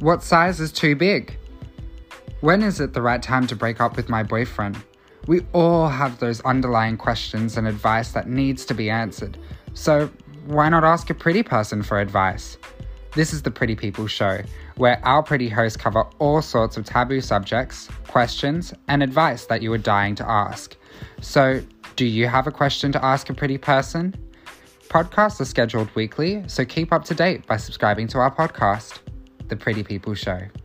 What size is too big? When is it the right time to break up with my boyfriend? We all have those underlying questions and advice that needs to be answered. So, why not ask a pretty person for advice? This is the Pretty People Show, where our pretty hosts cover all sorts of taboo subjects, questions, and advice that you are dying to ask. So, do you have a question to ask a pretty person? Podcasts are scheduled weekly, so keep up to date by subscribing to our podcast, The Pretty People Show.